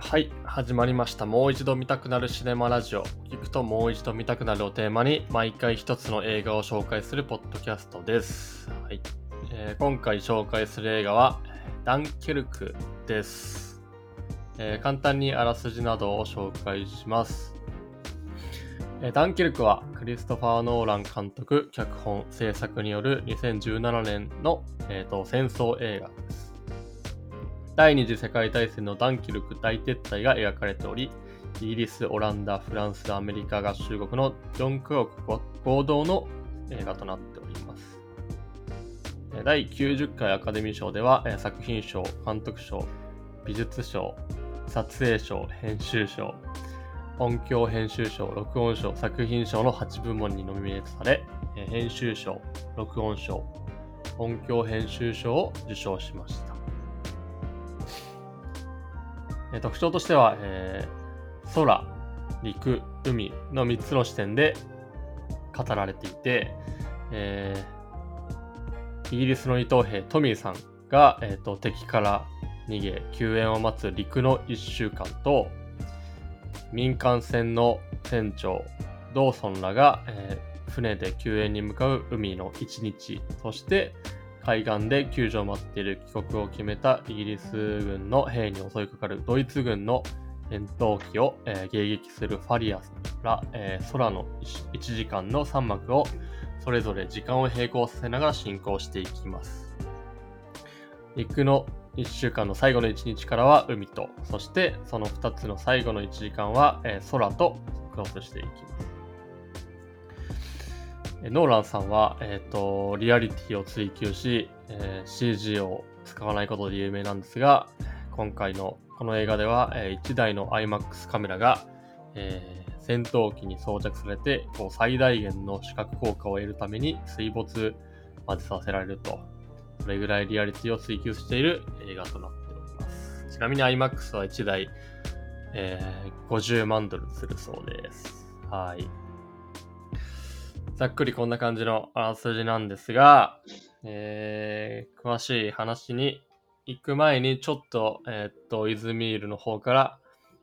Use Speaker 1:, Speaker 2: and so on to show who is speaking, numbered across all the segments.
Speaker 1: はい、始まりました。もう一度見たくなるシネマラジオ。聞くともう一度見たくなるをテーマに、毎回一つの映画を紹介するポッドキャストです。はいえー今回紹介する映画は、ダンケルクです、えー簡単にあらすじなどを紹介します。えダンケルクはクリストファー・ノーラン監督、脚本、制作による2017年の、えーと戦争映画です。第二次世界大戦のダンキルク大撤退が描かれており、イギリス、オランダ、フランス、アメリカ合衆国の4カ国合同の映画となっております。え第90回アカデミー賞では、え作品賞、監督賞、美術賞、撮影賞、編集賞、音響編集賞、録音賞、作品賞の8部門にノミネートされ、え編集賞、録音賞、音響編集賞を受賞しました。え特徴としては、えー空、陸、海の3つの視点で語られていて、えーイギリスの二等兵トミーさんが、えーと敵から逃げ救援を待つ陸の1週間と民間船の船長ドーソンらが、えー船で救援に向かう海の1日そして海岸で救助を待っている帰国を決めたイギリス軍の兵に襲いかかるドイツ軍の戦闘機を、えー迎撃するファリアスら、えー空の 1, 時間の3幕をそれぞれ時間を並行させながら進行していきます。陸の1週間の最後の1日からは海と、そしてその2つの最後の1時間は、えー空とクロスしていきます。ノーランさんは、えーとリアリティを追求し、えー CG を使わないことで有名なんですが、今回のこの映画では、え1台の IMAX カメラが、えー戦闘機に装着されてこう最大限の視覚効果を得るために水没までさせられると、それぐらいリアリティを追求している映画となっております。ちなみに IMAX は1台、えー50万ドルするそうです。はい。ざっくりこんな感じのあらすじなんですが、えー詳しい話に行く前にちょっと、えーっと、イズミールの方から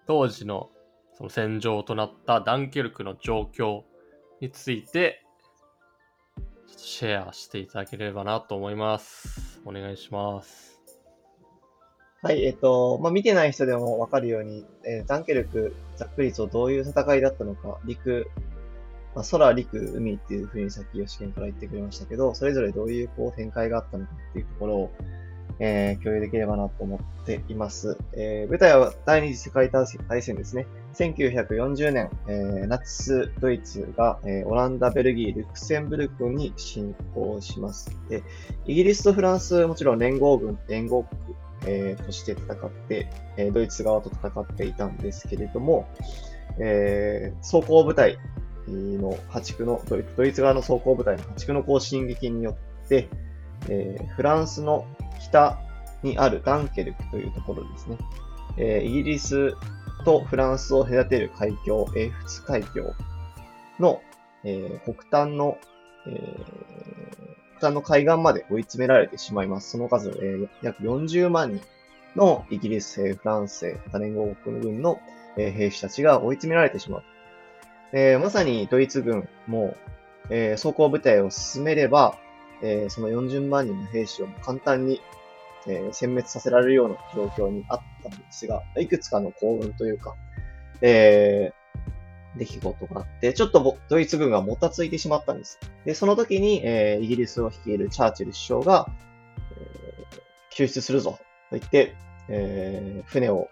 Speaker 1: 当時のその戦場となったダンケルクの状況についてシェアしていただければなと思います。お願いします。
Speaker 2: はい、えっと、まあ、見てない人でもわかるように、えーダンケルク、ざっくりとどういう戦いだったのか、陸、まあ、空、陸、海っていう風にさっき吉健から言ってくれましたけど、それぞれどういうこう展開があったのかっていうところを、えー共有できればなと思っています。えー舞台は第二次世界大戦ですね。1940年、えーナチスドイツが、えーオランダ、ベルギー、ルクセンブルクに侵攻します。でイギリスとフランス、もちろん連合軍、連合国、えーとして戦って、えードイツ側と戦っていたんですけれども、えー装甲部隊の破竹のドイツ、ドイツ側の装甲部隊の破竹のこう進撃によって、えーフランスの北にあるダンケルクというところですね。えーイギリスとフランスを隔てる海峡、英仏海峡の、えー北端の、えー北の海岸まで追い詰められてしまいます。その数、え約40万人のイギリス兵、フランス兵、また連合国軍の、兵士たちが追い詰められてしまう。えーまさにドイツ軍も、えー装甲部隊を進めれば、えーその40万人の兵士を簡単に、えー殲滅させられるような状況にあったんですが、いくつかの幸運というか、えー出来事があって、ちょっとドイツ軍がもたついてしまったんです。で、その時に、えーイギリスを率いるチャーチル首相が、えー救出するぞと言って、えー船を、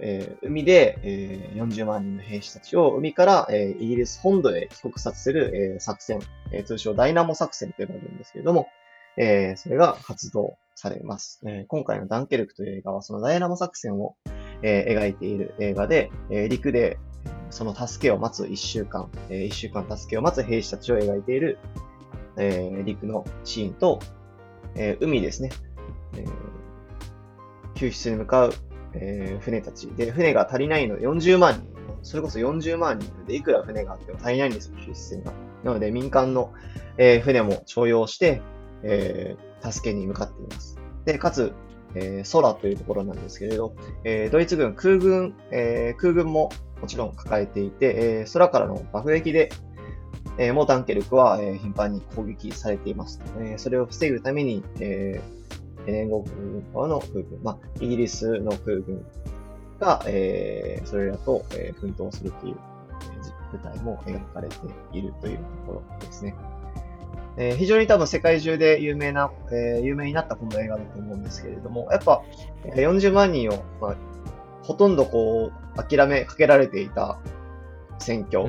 Speaker 2: えー海で、えー40万人の兵士たちを海から、えーイギリス本土へ帰国させる、え作戦、え通称ダイナモ作戦と呼ばれるんですけれども、えそれが発動されます、え今回のダンケルクという映画はそのダイナモ作戦を、え描いている映画で、え陸でその助けを待つ1週間、え1週間助けを待つ兵士たちを描いている、え陸のシーンと、え海ですね、え救出に向かう、えー船たち。で、船が足りないので40万人。それこそ40万人でいくら船があっても足りないんですよ、出船が。なので民間の、えー船も徴用して、えー助けに向かっています。で、かつ、えー、空というところなんですけれど、えー、ドイツ軍、空軍、えー、空軍ももちろん抱えていて、えー、空からの爆撃で、えー、もうダンケルクは、えー、頻繁に攻撃されています。えー、それを防ぐために、えー、連合軍側の空軍、まあ、イギリスの空軍が、えー、それらと、えー、奮闘するという、舞台も描かれているというところですね。えー、非常に多分世界中で有名な、えー、有名になったこの映画だと思うんですけれども、やっぱ、40万人を、まあ、ほとんどこう、諦めかけられていた選挙、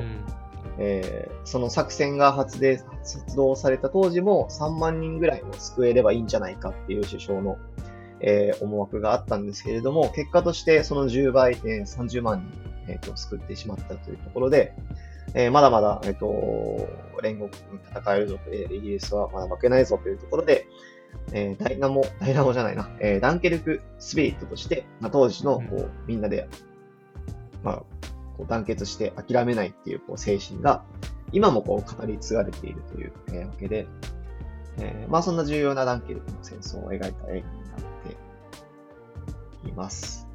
Speaker 2: えー、その作戦が発で発動された当時も3万人ぐらいを救えればいいんじゃないかっていう首相の、えー、思惑があったんですけれども、結果としてその10倍、えー、30万人、えーと、救ってしまったというところで、えー、まだまだ、えっ、ー、と、連合国に戦えるぞと、えー、イギリスはまだ負けないぞというところで、えー、ダイナモ、ダイナモじゃないな、えー、ダンケルクスピリットとして、まあ、当時の、こう、みんなで、まあ、こう団結して諦めないっていう、こう、精神が、今もこう、語り継がれているという、えー、わけで、えー、まあ、そんな重要なダンケルクの戦争を描いた映画になっています。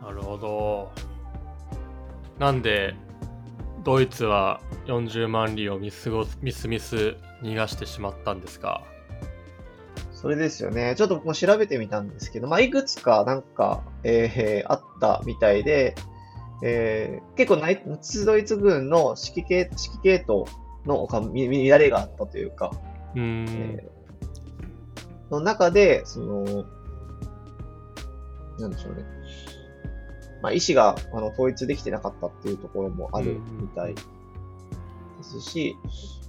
Speaker 1: なるほど。なんで、ドイツは40万里をミスゴミスミス逃がしてしまったんですか？
Speaker 2: それですよね。ちょっともう調べてみたんですけど、まあ、いくつかなんか、えー、あったみたいで、えー、結構ナチスドイツ軍の指揮系指揮系統の乱れがあったというか、
Speaker 1: うん、え
Speaker 2: ー、の中で、その、なんでしょうね。まあ、意思があの統一できてなかったっていうところもあるみたいですし、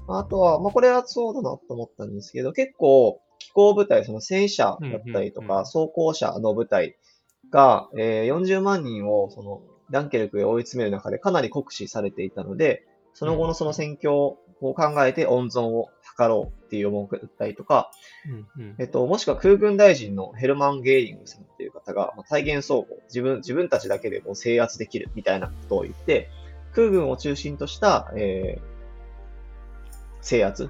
Speaker 2: あとは、まあ、これはそうだなと思ったんですけど、結構、機構部隊、その戦車だったりとか、装甲車の部隊が、えー、40万人を、その、ダンケルクへ追い詰める中でかなり酷使されていたので、その後のその戦況を考えて温存を図ろうっていう思いだったりとか、うんうん、えっと、もしくは空軍大臣のヘルマン・ゲーリングさんっていう方が、まあ、体現総合、自分、自分たちだけでも制圧できるみたいなことを言って、空軍を中心とした、えー、制圧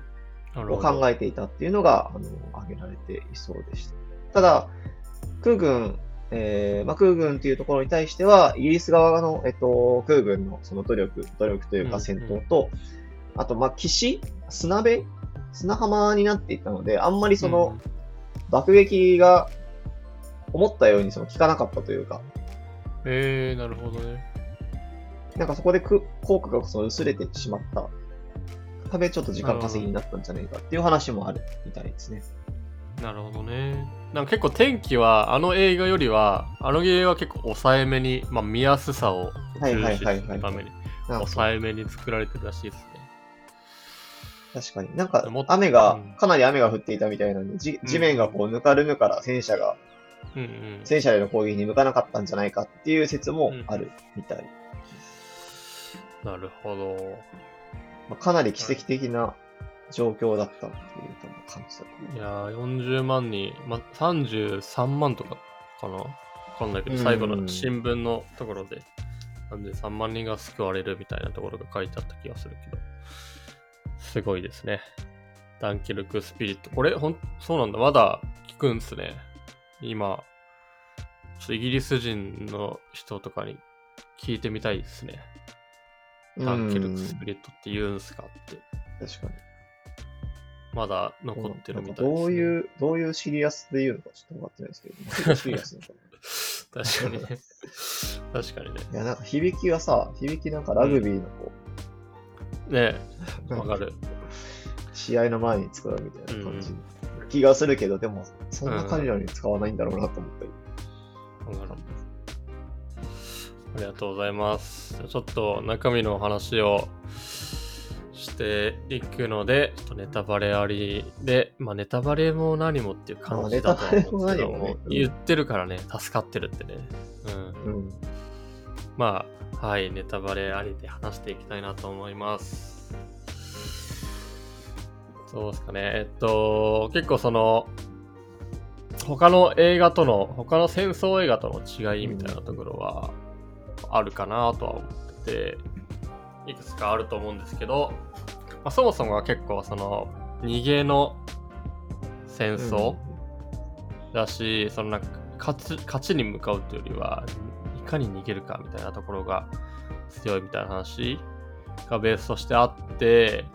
Speaker 2: を考えていたっていうのが、あの、挙げられていそうでした。ただ、空軍、えー、まあ、空軍っていうところに対しては、イギリス側の、えっと、空軍のその努力、努力というか戦闘と、うんうん、あと、まあ、岸砂辺砂浜になっていたので、あんまりその、爆撃が思ったようにその効かなかったというか。
Speaker 1: えー、なるほどね。
Speaker 2: なんかそこで効果がその薄れてしまったためちょっと時間稼ぎになったんじゃないかっていう話もあるみたいですね。
Speaker 1: なるほどね。なんか結構天気はあの映画よりはあの映画は結構抑えめに、まあ、見やすさを重視するために抑えめに作られてるらしいですね。
Speaker 2: 確かに。なんか雨が、かなり雨が降っていたみたいなんで、地面がこうぬかるむから戦車が、
Speaker 1: うんうん、
Speaker 2: 戦車への攻撃に向かなかったんじゃないかっていう説もあるみたい。
Speaker 1: うん、なるほど。
Speaker 2: まあ、かなり奇跡的な状況だったっていう感じだ
Speaker 1: いやー、40万人、ま、33万とかかな？わかんないけど、最後の新聞のところで、33万人が救われるみたいなところが書いてあった気がするけど、すごいですね。ダンケルクスピリット。これ、ほん、そうなんだ。まだ聞くんすね。今、ちょっとイギリス人の人とかに聞いてみたいですね。ダンケルクスピリットって言うんすかって。
Speaker 2: 確かに。
Speaker 1: まだ残ってるみたいです、
Speaker 2: ね、どういう、どういうシリアスで言うのかちょっと分かってないですけど、シリアスなのか
Speaker 1: な。確かにね。確かにね。
Speaker 2: いや、なんか響きがさ、響きなんかラグビーのこ
Speaker 1: う。ねえ、わかる。
Speaker 2: 試合の前に使うみたいな感じ、うん、気がするけど、でも、そんな感じなのに使わないんだろうなと思ったり。
Speaker 1: わ、うん、からん。ありがとうございます。ちょっと中身の話をしていくので、ちょっとネタバレありで、まあネタバレも何もっていう感じだと思うんですけども、ね、言ってるからね、助かってるってね。うん。うん、まあ、はい、ネタバレありで話していきたいなと思います。そうですかね。えっと、結構その、他の映画との、他の戦争映画との違いみたいなところは、あるかなとは思ってて、いくつかあると思うんですけど、まあ、そもそもは結構その逃げの戦争、だし、そのなんか勝ち勝ちに向かうというよりは、いかに逃げるかみたいなところが強いみたいな話がベースとしてあって、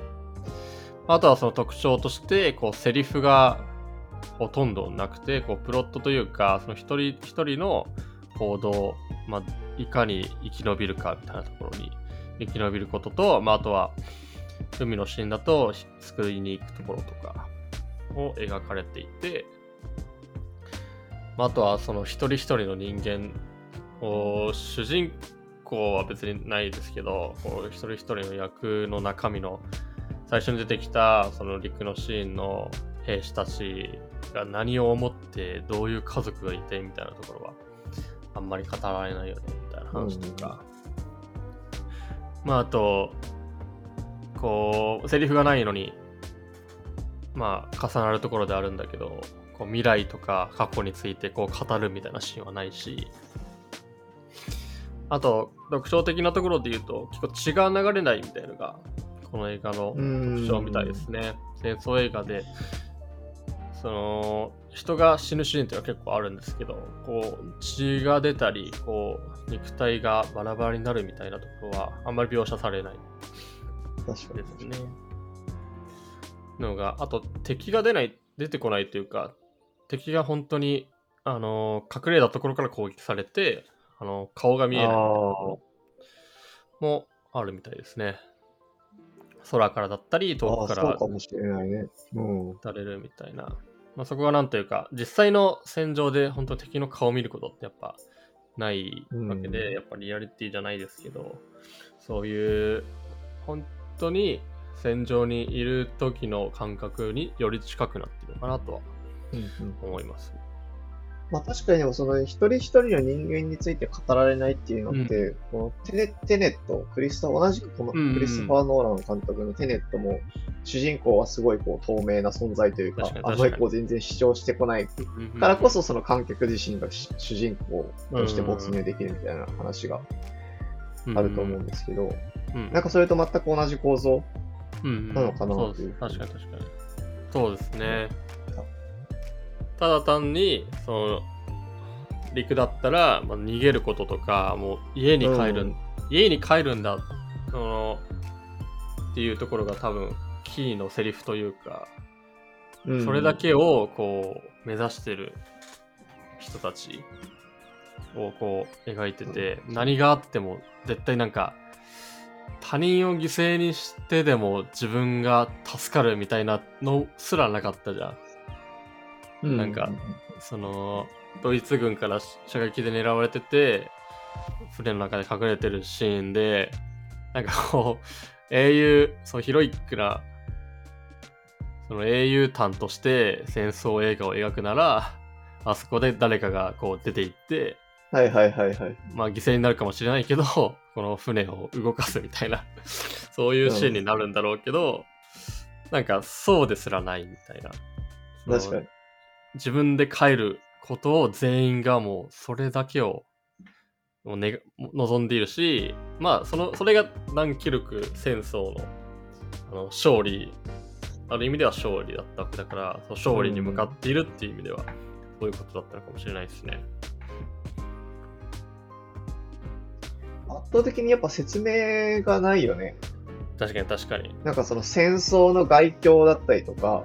Speaker 1: あとはその特徴として、こう、セリフがほとんどなくて、こう、プロットというか、その一人一人の行動、まあ、いかに生き延びるかみたいなところに生き延びることと、まあ、あとは、海のシーンだと救いに行くところとかを描かれていて、まあ、あとはその一人一人の人間を主人公は別にないですけどこう一人一人の役の中身の最初に出てきたその陸のシーンの兵士たちが何を思ってどういう家族がいてみたいなところはあんまり語られないよねみたいな話とか、まああとこうセリフがないのにまあ重なるところであるんだけどこう未来とか過去についてこう語るみたいなシーンはないしあと特徴的なところで言うと結構血が流れないみたいなのがこの映画の特徴みたいですね。戦争映画でその人が死ぬシーンっていうのは結構あるんですけどこう血が出たりこう肉体がバラバラになるみたいなところはあんまり描写されない。
Speaker 2: 確かに。
Speaker 1: ですね。のが、あと敵が出ない、出てこないというか、敵が本当に、あのー隠れたところから攻撃されて、あのー顔が見えないもあるみたいですね。空からだったり、遠くから
Speaker 2: そうかもしれないね。うん。
Speaker 1: 撃たれるみたいな。まあ、そこがなんというか、実際の戦場で本当敵の顔を見ることってやっぱないわけで、
Speaker 2: うん
Speaker 1: やっぱリアリティじゃないですけど、そういう本当に戦場にいる時の感覚により近くなっているのかなとは
Speaker 2: うんうん
Speaker 1: 思います。
Speaker 2: まあ確かにでもその一人一人の人間について語られないっていうのって、このテネテネット、クリスト、同じくこの
Speaker 1: うんうん。
Speaker 2: クリストファー・ノーラン監督のテネットも、主人公はすごいこう透明な存在というかあんまりこう全然主張してこないからこそその観客自身がし主人公として没入できるみたいな話があると思うんですけど、
Speaker 1: うん、
Speaker 2: なんかそれと全く同じ構造
Speaker 1: うん
Speaker 2: なのかなという。
Speaker 1: です。確かに確かに。そうですね。ただ単に、その、陸だったら、まあ、逃げることとか、もう家に帰る、
Speaker 2: うん。
Speaker 1: 家に帰るんだ、その、っていうところが多分、キーのセリフというか、
Speaker 2: うん。
Speaker 1: それだけをこう目指してる人たちをこう描いてて、何があっても絶対なんか他人を犠牲にしてでも自分が助かるみたいなのすらなかったじゃん。
Speaker 2: うん
Speaker 1: なんかそのドイツ軍から射撃で狙われてて船の中で隠れてるシーンでなんかこう英雄そうヒロイックなその英雄譚として戦争映画を描くならあそこで誰かがこう出て行って
Speaker 2: はいはいはいはい。
Speaker 1: まあ犠牲になるかもしれないけど この船を動かすみたいな そういうシーンになるんだろうけど、なんかそうですらないみたいな
Speaker 2: 確かに。
Speaker 1: 自分で帰ることを全員がもうそれだけを望んでいるしまあそのそれが南キルク戦争のあの勝利ある意味では勝利だったわけだからその勝利に向かっているっていう意味ではそういうことだったのかもしれないですね。
Speaker 2: 倒的にやっぱ説明がないよね。
Speaker 1: 確かに確かに。
Speaker 2: なんかその戦争の外境だったりとか、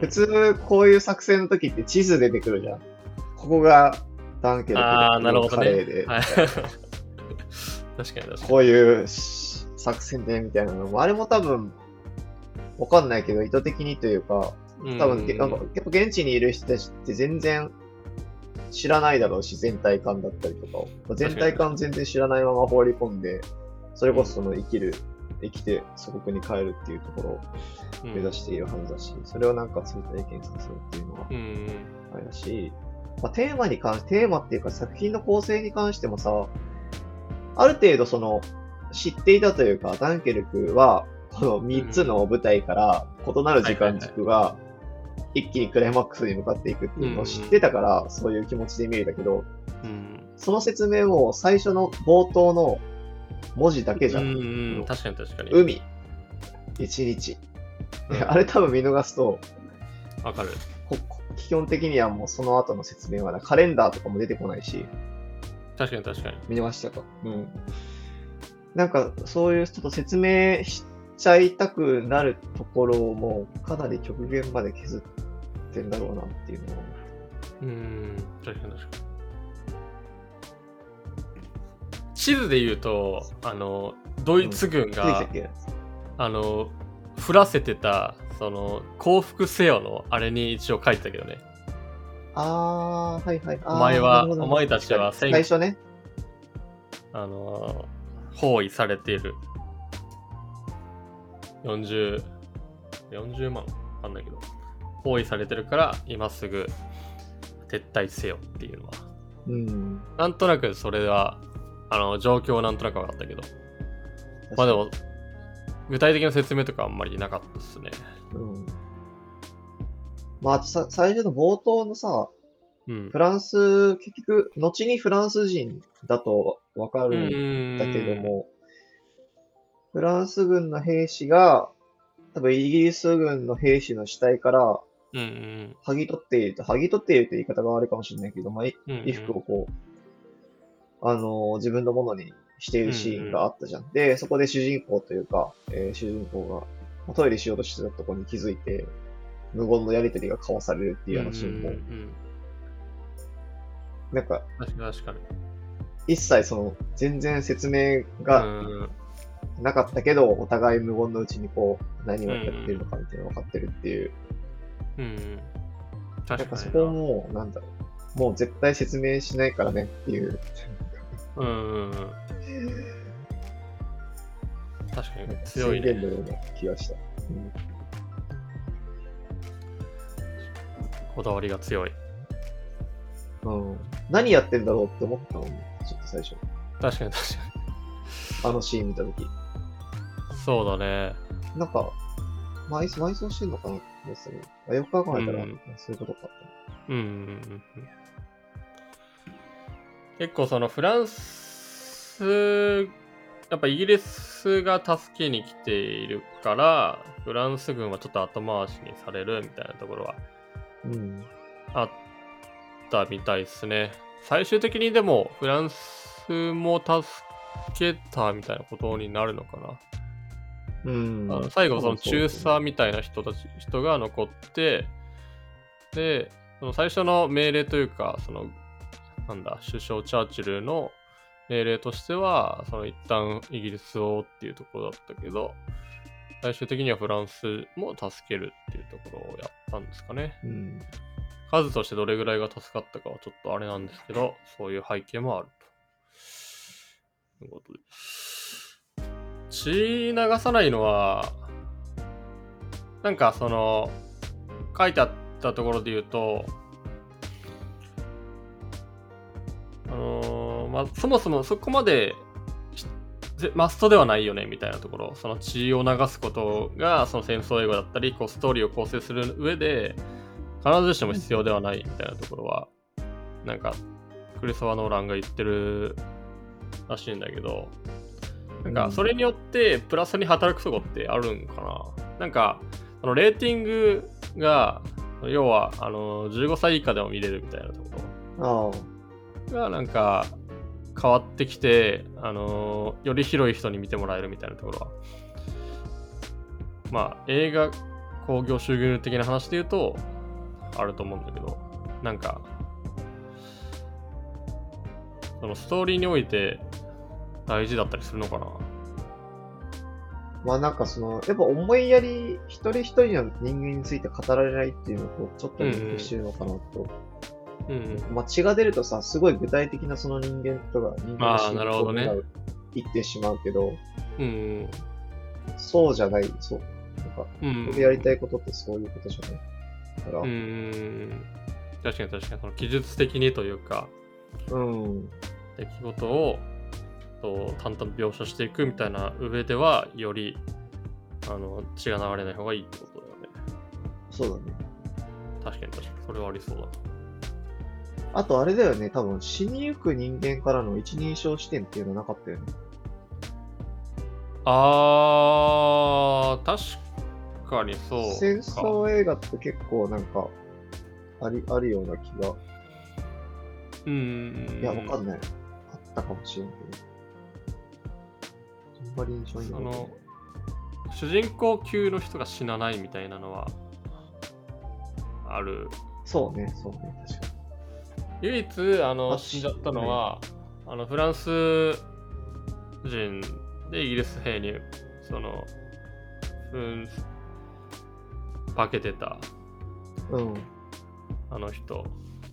Speaker 2: 普通こういう作戦の時って地図出てくるじゃん。ここがダンケルク
Speaker 1: ああ、なるほど
Speaker 2: カレーで、。
Speaker 1: ねはい、確かに確かに。
Speaker 2: こういう作戦でみたいなのも、あれも多分、わかんないけど意図的にというか、多分、
Speaker 1: うん
Speaker 2: なんかやっぱ現地にいる人たちって全然知らないだろうし、全体感だったりとかを。まあ全体感全然知らないまま放り込んで、それこそその生きる、生きて祖国に帰るっていうところを
Speaker 1: うん
Speaker 2: 目指しているはずだし、それをなんか追体験させるっていうのは
Speaker 1: うん
Speaker 2: あれだし、まあ、テーマに関して、テーマっていうか作品の構成に関してもさ、ある程度その、知っていたというか、ダンケルクは、この3つの舞台から異なる時間軸が、一気にクライマックスに向かっていくっていうのを知ってたから、そういう気持ちで見れたけど、
Speaker 1: うん
Speaker 2: その説明も最初の冒頭の文字だけじゃん。
Speaker 1: うんうん確かに確かに。
Speaker 2: 海、一日。
Speaker 1: うん
Speaker 2: あれ多分見逃すと、
Speaker 1: わかる。
Speaker 2: 基本的にはもうその後の説明はな、カレンダーとかも出てこないし、
Speaker 1: 確かに確かに。
Speaker 2: 見ましたかうん。なんか、そういうちょっと説明しちゃいたくなるところをもうかなり極限まで削ってんだろうなっていうのを。
Speaker 1: うーん、確かに確かに。地図で言うと、あの、ドイツ軍が
Speaker 2: っ、け
Speaker 1: あの、降らせてた、その、降伏せよのあれに一応書いてたけどね。
Speaker 2: あー、はいはい。
Speaker 1: お前はお前たちは
Speaker 2: 最初ね。
Speaker 1: あの、包囲されている。40、40万わかんないけど。包囲されてるから、今すぐ撤退せよっていうのは。
Speaker 2: うん。
Speaker 1: なんとなくそれは、あの、状況はなんとなく分かったけど。まあでも、具体的な説明とかあんまりなかったですね。
Speaker 2: うん。まあ、さ、最初の冒頭のさ、
Speaker 1: うん
Speaker 2: フ。ランス、結局、後にフランス人だとわか
Speaker 1: う
Speaker 2: るん
Speaker 1: ん
Speaker 2: だけども、フランス軍の兵士が、多分イギリス軍の兵士の死体から
Speaker 1: うんうん。
Speaker 2: 剥ぎ取っていると、剥ぎ取っているという言い方が悪いかもしれないけど、まあ、衣服をこう、あのー自分のものにしているシーンがあったじゃん。で、そこで主人公というか、えー主人公がまあトイレしようとしてたところに気づいて、無言のやりとりが交わされるっていうようなシーンも、
Speaker 1: うんうんうん。
Speaker 2: なんか、
Speaker 1: 確かに。
Speaker 2: 一切その、全然説明が
Speaker 1: うん
Speaker 2: なかったけど、お互い無言のうちにこう、何をやってるのかみたいなのが分かってるっていう。
Speaker 1: うんうん。
Speaker 2: なんか
Speaker 1: 確かに
Speaker 2: そこをもう、なんだろう。もう絶対説明しないからねっていう。
Speaker 1: な。うんうんうん。確かに強いね。
Speaker 2: のような気がした。うん
Speaker 1: こだわりが強い。
Speaker 2: うん、何やってんだろうって思ったのね、ちょっと最初。
Speaker 1: 確かに確か
Speaker 2: あのシーン見たとき。
Speaker 1: に。そうだね。
Speaker 2: なんか、埋埋葬してんのかなって思ってたけどあよく考えたら、
Speaker 1: うん
Speaker 2: そういうことか
Speaker 1: うん。結構そのフランス、やっぱイギリスが助けに来ているから、フランス軍はちょっと後回しにされるみたいなところは
Speaker 2: うん。
Speaker 1: あったみたいですね。最終的にでもフランスも助けたみたいなことになるのかな。
Speaker 2: うん。
Speaker 1: あの最後その
Speaker 2: う
Speaker 1: 中佐みたいな人たち人が残ってでその最初の命令というかそのなんだ首相チャーチルの命令としてはその一旦イギリスをっていうところだったけど最終的にはフランスも助けるっていうところをやったんですかね
Speaker 2: うん。
Speaker 1: 数としてどれぐらいが助かったかはちょっとあれなんですけどそういう背景もあるということで。血流さないのは、なんかその、書いてあったところで言うと、あのーまあ、そもそもそこまでマストではないよねみたいなところ、その血を流すことがその戦争映画だったり、こうストーリーを構成する上で、必ずしも必要ではないみたいなところは、なんか、クリストファー・ノーランが言ってるらしいんだけど、なんか、それによって、プラスに働くとこってあるんかな。なんか、あのレーティングが、要は、あの、15歳以下でも見れるみたいなとこ。ろが、なんか、変わってきて、あの、より広い人に見てもらえるみたいなところは、まあ、映画興行収入的な話で言うと、あると思うんだけど、なんか、そのストーリーにおいて大事だったりするのかな？
Speaker 2: まあなんかその、やっぱ思いやり、一人一人の人間について語られないっていうのと、ちょっとリンクしてるのかなと。
Speaker 1: うんうん。
Speaker 2: まあ血が出るとさ、すごい具体的なその人間とか、人間の
Speaker 1: なるほどね
Speaker 2: が言ってしまうけど、
Speaker 1: うん
Speaker 2: そうじゃない、そう。なんか。僕やりたいことってそういうことじゃない。だから、
Speaker 1: うーん。確かに確かに、その記述的にというか、
Speaker 2: うん。
Speaker 1: 出来事をと淡々と描写していくみたいな上では、よりあの血が流れない方がいいってことだよね。
Speaker 2: そうだね。
Speaker 1: 確かに確かに、それはありそうだな。
Speaker 2: あとあれだよね、多分死にゆく人間からの一人称視点っていうのなかったよね。
Speaker 1: あー、確かにそうか。
Speaker 2: 戦争映画って結構なんか、あり、あるような気が。
Speaker 1: うん。
Speaker 2: いや、わかんない。あったかもしれんけど。あんまり印象に
Speaker 1: その、主人公級の人が死なないみたいなのは、ある。
Speaker 2: そうね、そうね、確か
Speaker 1: 唯一、あの、
Speaker 2: あ
Speaker 1: 死んじゃったのは、あの、フランス人でイギリス兵に、その、うん、化けてた、
Speaker 2: に。うん。
Speaker 1: あの人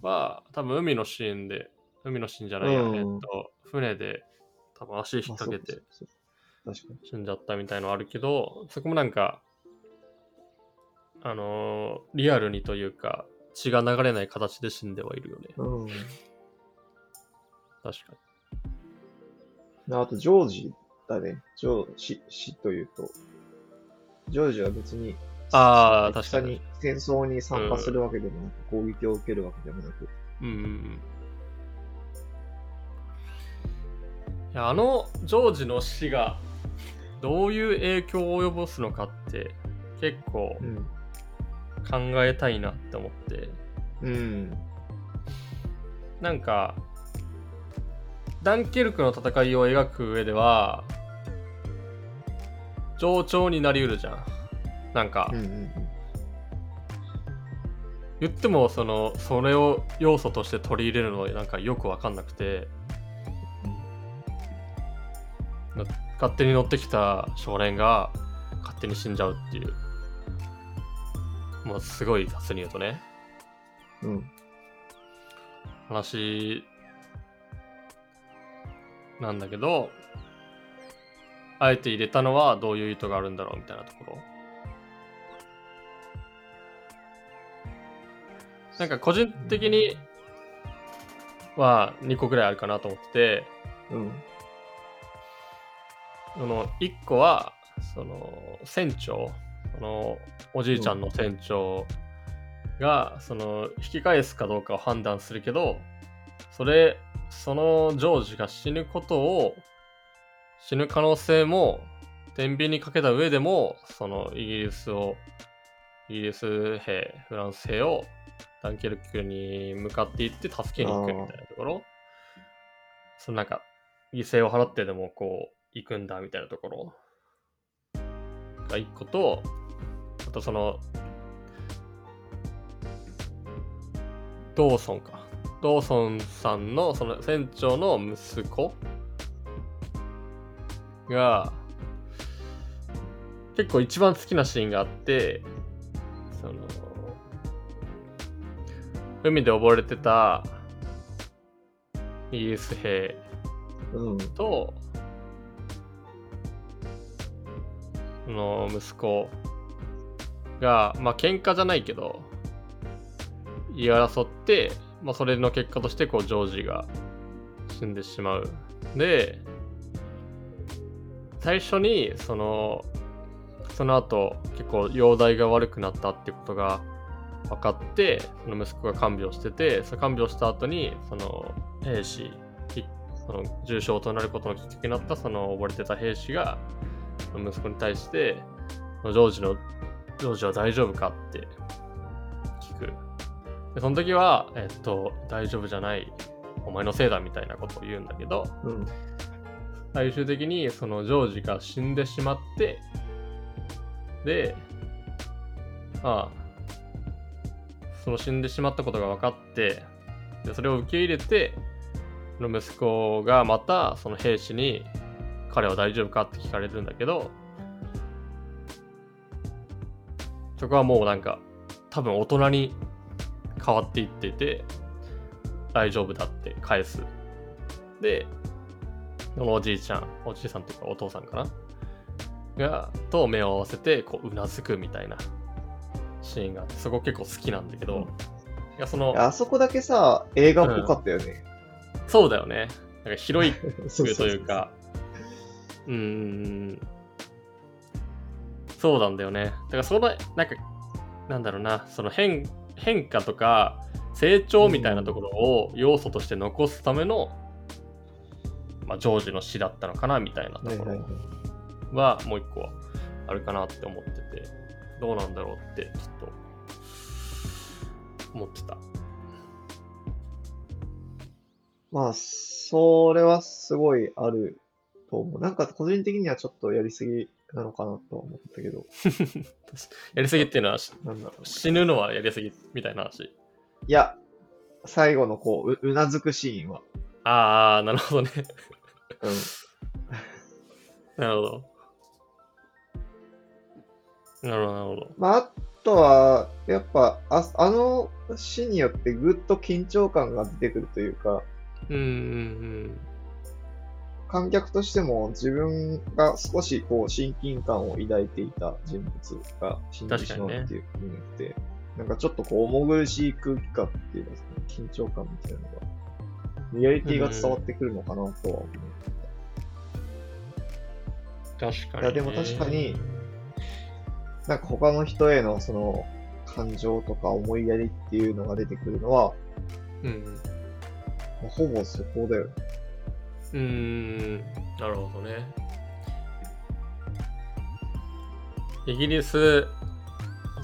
Speaker 1: は、多分海のシーンで、海のシーンじゃないや、
Speaker 2: うん
Speaker 1: えっと、船で、多分足引っ掛けて
Speaker 2: まあ確かに。
Speaker 1: 死んじゃったみたいのあるけど、そこもなんか、あのーリアルにというか、血が流れない形で死んではいるよね。
Speaker 2: うん。
Speaker 1: 確か
Speaker 2: であと、ジョージだね。ジョー、死、死というと、ジョージは別に、
Speaker 1: あー確かに
Speaker 2: 戦争に参加するわけでもなく、攻撃を受けるわけでもなく、
Speaker 1: に。うんうんうん。いや、あのジョージの死がどういう影響を及ぼすのかって結構
Speaker 2: うん。
Speaker 1: 考えたいなって思って。
Speaker 2: うん。
Speaker 1: なんか、ダンケルクの戦いを描く上では、冗長になりうるじゃん。なんか
Speaker 2: うん、うんうん。
Speaker 1: 言っても、その、それを要素として取り入れるのなんかよくわかんなくて、な勝手に乗ってきた少年が勝手に死んじゃうっていう。もうすごい雑に言うとね。
Speaker 2: うん。
Speaker 1: 話なんだけど、あえて入れたのはどういう意図があるんだろうみたいなところ。なんか個人的には2個ぐらいあるかなと思ってて、
Speaker 2: うん。
Speaker 1: その1個は、その船長、そのおじいちゃんの船長が、その引き返すかどうかを判断するけど、それ、そのジョージが死ぬことを、死ぬ可能性も、天秤にかけた上でも、そのイギリスを、イギリス兵、フランス兵をダンケルクに向かって行って助けに行くみたいなところ、そのなんか、犠牲を払ってでもこう、行くんだみたいなところが一個と、あとその、ドーソンか。ドーソンさんのその船長の息子が、結構一番好きなシーンがあって、その、海で溺れてたイギリス兵
Speaker 2: うん。
Speaker 1: の息子が、まあ喧嘩じゃないけど、言い争って、まあそれの結果として、こう、ジョージが死んでしまう。で、最初に、その、その後、結構、容体が悪くなったってことが分かって、その息子が看病してて、その看病した後に、その、兵士、その重傷となることのきっかけになったその溺れてた兵士がの息子に対してジョージのジョージは大丈夫か？って聞くでその時はえっと大丈夫じゃないお前のせいだみたいなことを言うんだけど
Speaker 2: うん。
Speaker 1: 最終的にそのジョージが死んでしまってでまあその死んでしまったことが分かってでそれを受け入れてその息子がまたその兵士に彼は大丈夫かって聞かれるんだけどそこはもうなんか多分大人に変わっていっていて大丈夫だって返す。でそのおじいちゃんおじいさんっていうかお父さんかな？がと目を合わせてこううなずくみたいなシーンがあってそこ結構好きなんだけど、いやその
Speaker 2: あそこだけさ、映画っぽかったよね。
Speaker 1: そうだよね。なんかヒロイ
Speaker 2: そ
Speaker 1: ックというかうんそうなんだよねだからそのなんかなんだろうなその変変化とか成長みたいなところを要素として残すための、まあ、ジョージの死だったのかなみたいなところ
Speaker 2: はいはいはい。
Speaker 1: はもう一個はあるかなって思っててどうなんだろうってちょっと思ってた。
Speaker 2: まあ、それはすごいあると思う。なんか個人的にはちょっとやりすぎなのかなとは思ったけど、
Speaker 1: やりすぎっていうのはし
Speaker 2: なんだろう。
Speaker 1: 死ぬのはやりすぎみたいな話？
Speaker 2: いや、最後のこう、ううなずくシーンは。
Speaker 1: ああ、なるほどね。
Speaker 2: うん。
Speaker 1: なるほど。なるほど、なるほど。
Speaker 2: まあ、あとは、やっぱ、ああのシーンによってぐっと緊張感が出てくるというか、
Speaker 1: うんうん
Speaker 2: 観客としても自分が少しこう親近感を抱いていた人物が死んでしまうっていうふうになって、なんかちょっとこう重苦しい空気感っていうか、緊張感みたいなのが、リアリティが伝わってくるのかなとは思う。
Speaker 1: うん。確かに、ね。
Speaker 2: いやでも確かになんか他の人へのその感情とか思いやりっていうのが出てくるのは、
Speaker 1: うん。
Speaker 2: まあほぼそこだよね。
Speaker 1: うーん、なるほどね。イギリス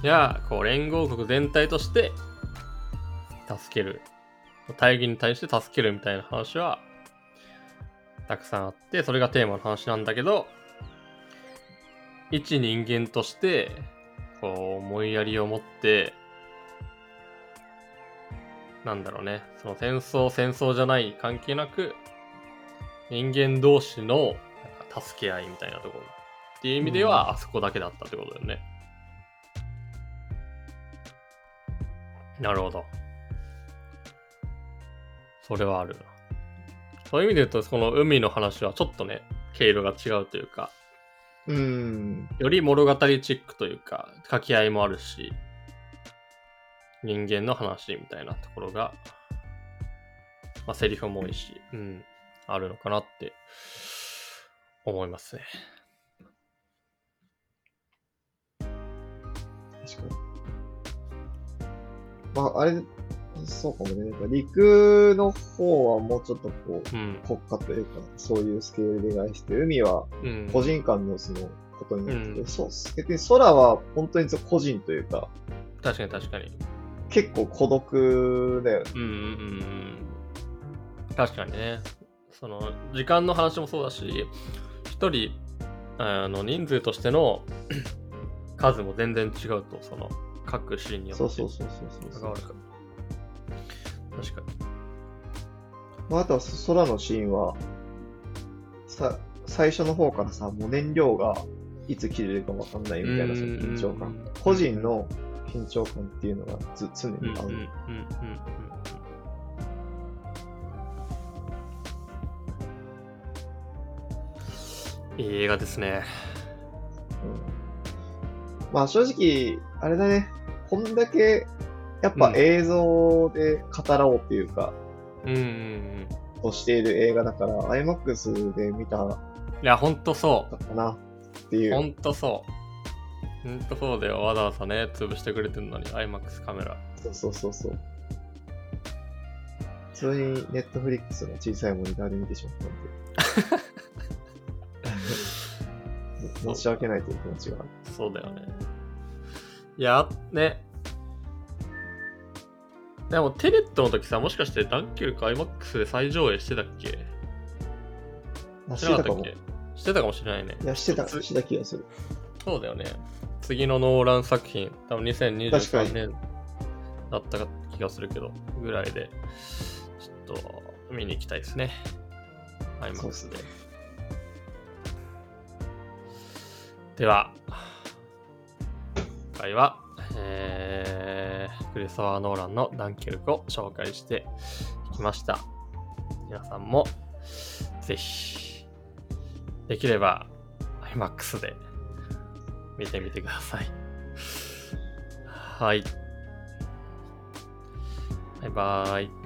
Speaker 1: やこう連合国全体として助ける。大義に対して助けるみたいな話はたくさんあって、それがテーマの話なんだけど、一人間としてこう思いやりを持って、なんだろうね、その戦争、戦争じゃない関係なく、人間同士の助け合いみたいなところっていう意味では、あそこだけだったってことだよね。なるほど。それはあるな。そういう意味で言うと、この海の話はちょっとね、経路が違うというか、
Speaker 2: うーん。
Speaker 1: より物語チックというか、掛け合いもあるし、人間の話みたいなところが、まあ、セリフも多いし、うん、あるのかなって思いますね。
Speaker 2: 確かに。まあ、あれ、そうかもね。なんか陸の方はもうちょっとこう、
Speaker 1: うん。
Speaker 2: 国家というか、そういうスケールで描いて、海は
Speaker 1: うん。
Speaker 2: 個人間のそのことになってて、
Speaker 1: うん
Speaker 2: そう、逆に空は本当に個人というか、
Speaker 1: 確かに確かに。
Speaker 2: 結構孤独だよね。
Speaker 1: うんうんうんうん。確かにね。その、時間の話もそうだし、一人、あの、人数としての 数も全然違うと、その、各シーンによって
Speaker 2: そうそうそうそうそう
Speaker 1: 関わるから。確かに。
Speaker 2: まあ、あとはそ空のシーンは、さ、最初の方からさ、もう燃料がいつ切れるかわかんないみたいなその緊張感
Speaker 1: うん。
Speaker 2: 個人の緊張感っていうのがず常
Speaker 1: うんうんうんうん
Speaker 2: にある。
Speaker 1: うん。いい映画ですね。
Speaker 2: うんまあ正直、あれだね、こんだけ、やっぱ映像で語ろうっていうか、
Speaker 1: うんうんうん。
Speaker 2: としている映画だから、IMAX で見たか
Speaker 1: いや、ほんとそう。
Speaker 2: なっていう。
Speaker 1: ほんとそう。ほんとそうだよ。わざわざね、潰してくれてるのに、IMAX カメラ。
Speaker 2: そうそうそうそう。普通に Netflix の小さいモニターで見てしまったんで。申し訳ないという気持ちがある。
Speaker 1: そうだよね。いや、ね。でも、テレットの時さ、もしかしてダンケルク IMAX で再上映してたっけ？
Speaker 2: あ、
Speaker 1: し
Speaker 2: してたかも。
Speaker 1: してたかもしれないね。
Speaker 2: いや、してた、
Speaker 1: つ
Speaker 2: してた気がする。
Speaker 1: そうだよね。次のノーラン作品、多分
Speaker 2: 確か
Speaker 1: 2023
Speaker 2: に
Speaker 1: 年だった気がするけど、ぐらいで、ちょっと見に行きたいですね。
Speaker 2: そうっす
Speaker 1: IMAX で。では、今回は、えー、クリストファー・ノーランのダンケルクを紹介していきました。皆さんも、ぜひ、できれば IMAX で見てみてください。はい。バイバーイ。